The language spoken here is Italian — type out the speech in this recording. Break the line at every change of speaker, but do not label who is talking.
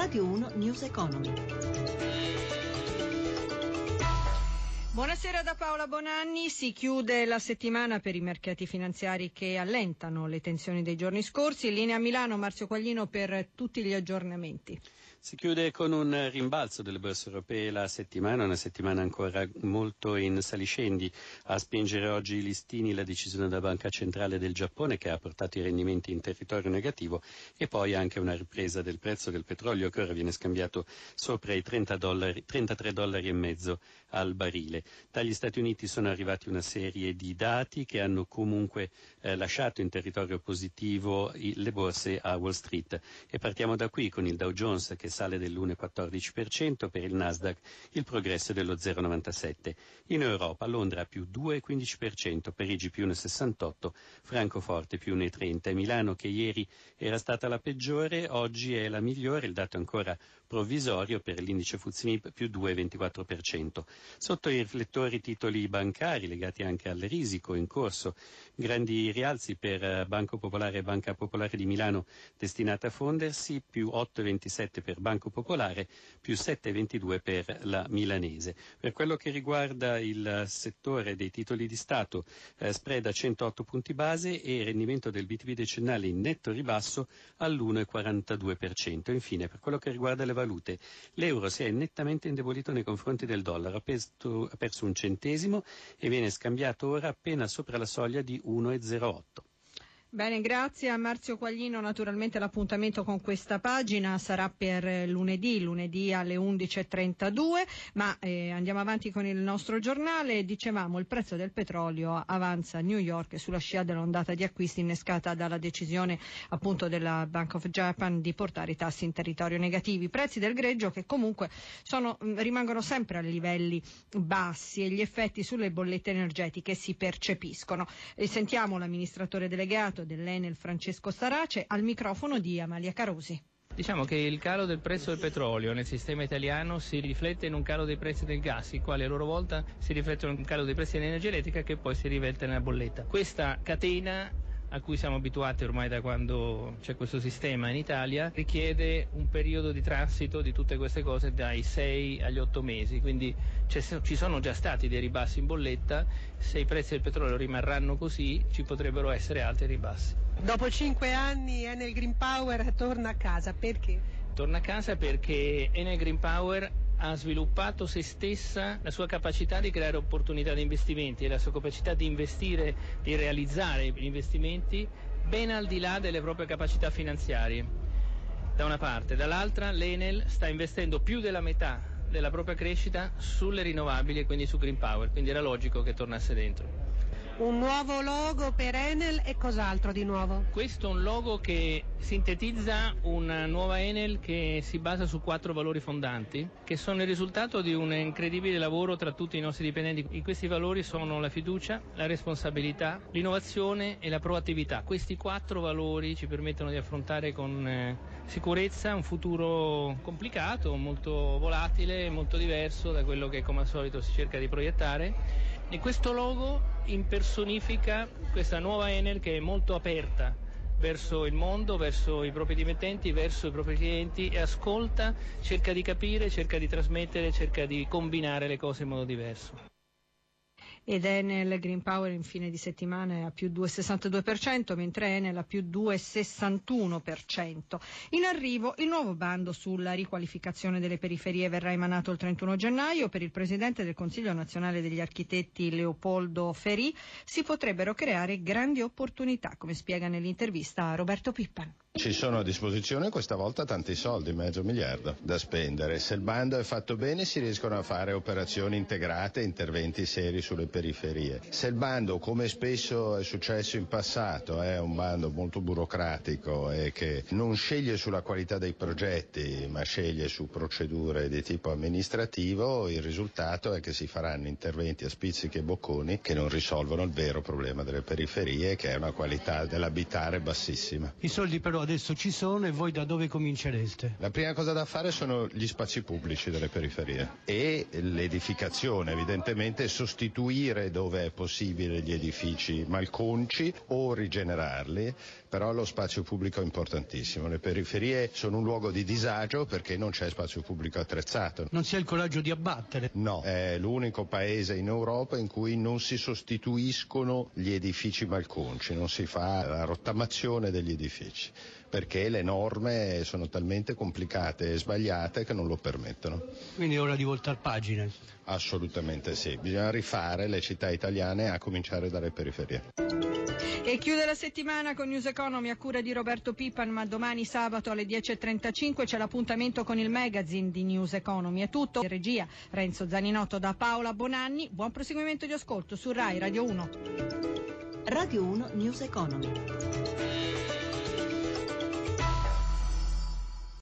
Radio 1 News Economy.
Buonasera da Paola Bonanni. Si chiude la settimana per i mercati finanziari che allentano le tensioni dei giorni scorsi. In linea Milano, Marzio Quaglino per tutti gli aggiornamenti.
Si chiude con un rimbalzo delle borse europee la settimana, una settimana ancora molto in saliscendi. A spingere oggi i listini la decisione della Banca Centrale del Giappone che ha portato i rendimenti in territorio negativo e poi anche una ripresa del prezzo del petrolio che ora viene scambiato sopra i 30 dollari, 33 dollari e mezzo al barile. Dagli Stati Uniti sono arrivati una serie di dati che hanno comunque eh, lasciato in territorio positivo i, le borse a Wall Street e partiamo da qui con il Dow Jones che sale dell'1,14%, per il Nasdaq il progresso è dello 0,97%. In Europa Londra più 2,15%, Parigi più 1,68%, Francoforte più 1,30%, Milano che ieri era stata la peggiore, oggi è la migliore, il dato è ancora provvisorio per l'indice Fuzimib più 2,24%. Sotto i riflettori titoli bancari legati anche al risico in corso, grandi rialzi per Banco Popolare e Banca Popolare di Milano destinata a fondersi, più 8,27 per Banco Popolare, più 7,22 per la Milanese. Per quello che riguarda il settore dei titoli di Stato, eh, spread a 108 punti base e rendimento del BTP decennale in netto ribasso all'1,42%. Infine, per quello che riguarda le valute, l'euro si è nettamente indebolito nei confronti del dollaro, ha perso, ha perso un centesimo e viene scambiato ora appena sopra la soglia di 1,08.
Bene, grazie a Marzio Quaglino. Naturalmente l'appuntamento con questa pagina sarà per lunedì, lunedì alle 11.32, ma eh, andiamo avanti con il nostro giornale. Dicevamo il prezzo del petrolio avanza a New York sulla scia dell'ondata di acquisti innescata dalla decisione appunto della Bank of Japan di portare i tassi in territorio negativi. Prezzi del greggio che comunque sono, rimangono sempre a livelli bassi e gli effetti sulle bollette energetiche si percepiscono. E sentiamo l'amministratore delegato dell'Enel Francesco Starace al microfono di Amalia Carosi.
Diciamo che il calo del prezzo del petrolio nel sistema italiano si riflette in un calo dei prezzi del gas, i quali a loro volta si riflettono in un calo dei prezzi dell'energia elettrica che poi si riverte nella bolletta. Questa catena a cui siamo abituati ormai da quando c'è questo sistema in Italia, richiede un periodo di transito di tutte queste cose dai 6 agli 8 mesi, quindi ci sono già stati dei ribassi in bolletta, se i prezzi del petrolio rimarranno così ci potrebbero essere altri ribassi.
Dopo 5 anni Enel Green Power torna a casa, perché?
Torna a casa perché Enel Green Power ha sviluppato se stessa la sua capacità di creare opportunità di investimenti e la sua capacità di investire, di realizzare gli investimenti ben al di là delle proprie capacità finanziarie. Da una parte, dall'altra l'Enel sta investendo più della metà della propria crescita sulle rinnovabili e quindi su Green Power, quindi era logico che tornasse dentro.
Un nuovo logo per Enel e cos'altro di nuovo?
Questo è un logo che sintetizza una nuova Enel che si basa su quattro valori fondanti, che sono il risultato di un incredibile lavoro tra tutti i nostri dipendenti. E questi valori sono la fiducia, la responsabilità, l'innovazione e la proattività. Questi quattro valori ci permettono di affrontare con eh, sicurezza un futuro complicato, molto volatile, molto diverso da quello che come al solito si cerca di proiettare e questo logo impersonifica questa nuova Enel che è molto aperta verso il mondo, verso i propri dipendenti, verso i propri clienti e ascolta, cerca di capire, cerca di trasmettere, cerca di combinare le cose in modo diverso
ed Enel Green Power in fine di settimana è a più 2,62%, mentre Enel a più 2,61%. In arrivo il nuovo bando sulla riqualificazione delle periferie verrà emanato il 31 gennaio. Per il Presidente del Consiglio nazionale degli architetti Leopoldo Ferì si potrebbero creare grandi opportunità, come spiega nell'intervista a Roberto Pippan.
Ci sono a disposizione questa volta tanti soldi, mezzo miliardo da spendere. Se il bando è fatto bene si riescono a fare operazioni integrate, interventi seri sulle periferie. Se il bando, come spesso è successo in passato, è un bando molto burocratico e che non sceglie sulla qualità dei progetti, ma sceglie su procedure di tipo amministrativo, il risultato è che si faranno interventi a spizzichi e bocconi che non risolvono il vero problema delle periferie, che è una qualità dell'abitare bassissima.
I soldi però adesso ci sono e voi da dove comincereste?
La prima cosa da fare sono gli spazi pubblici delle periferie e l'edificazione, evidentemente sostituire dove è possibile gli edifici malconci o rigenerarli però lo spazio pubblico è importantissimo. Le periferie sono un luogo di disagio perché non c'è spazio pubblico attrezzato.
Non si ha il coraggio di abbattere.
No, è l'unico paese in Europa in cui non si sostituiscono gli edifici malconci, non si fa la rottamazione degli edifici perché le norme sono talmente complicate e sbagliate che non lo permettono.
Quindi è ora di voltare pagina.
Assolutamente sì, bisogna rifare le città italiane a cominciare dalle periferie.
E chiude la settimana con News Economy a cura di Roberto Pippan, ma domani sabato alle 10.35 c'è l'appuntamento con il magazine di News Economy. È tutto. In regia Renzo Zaninotto da Paola Bonanni. Buon proseguimento di ascolto su RAI Radio 1.
Radio 1 News Economy.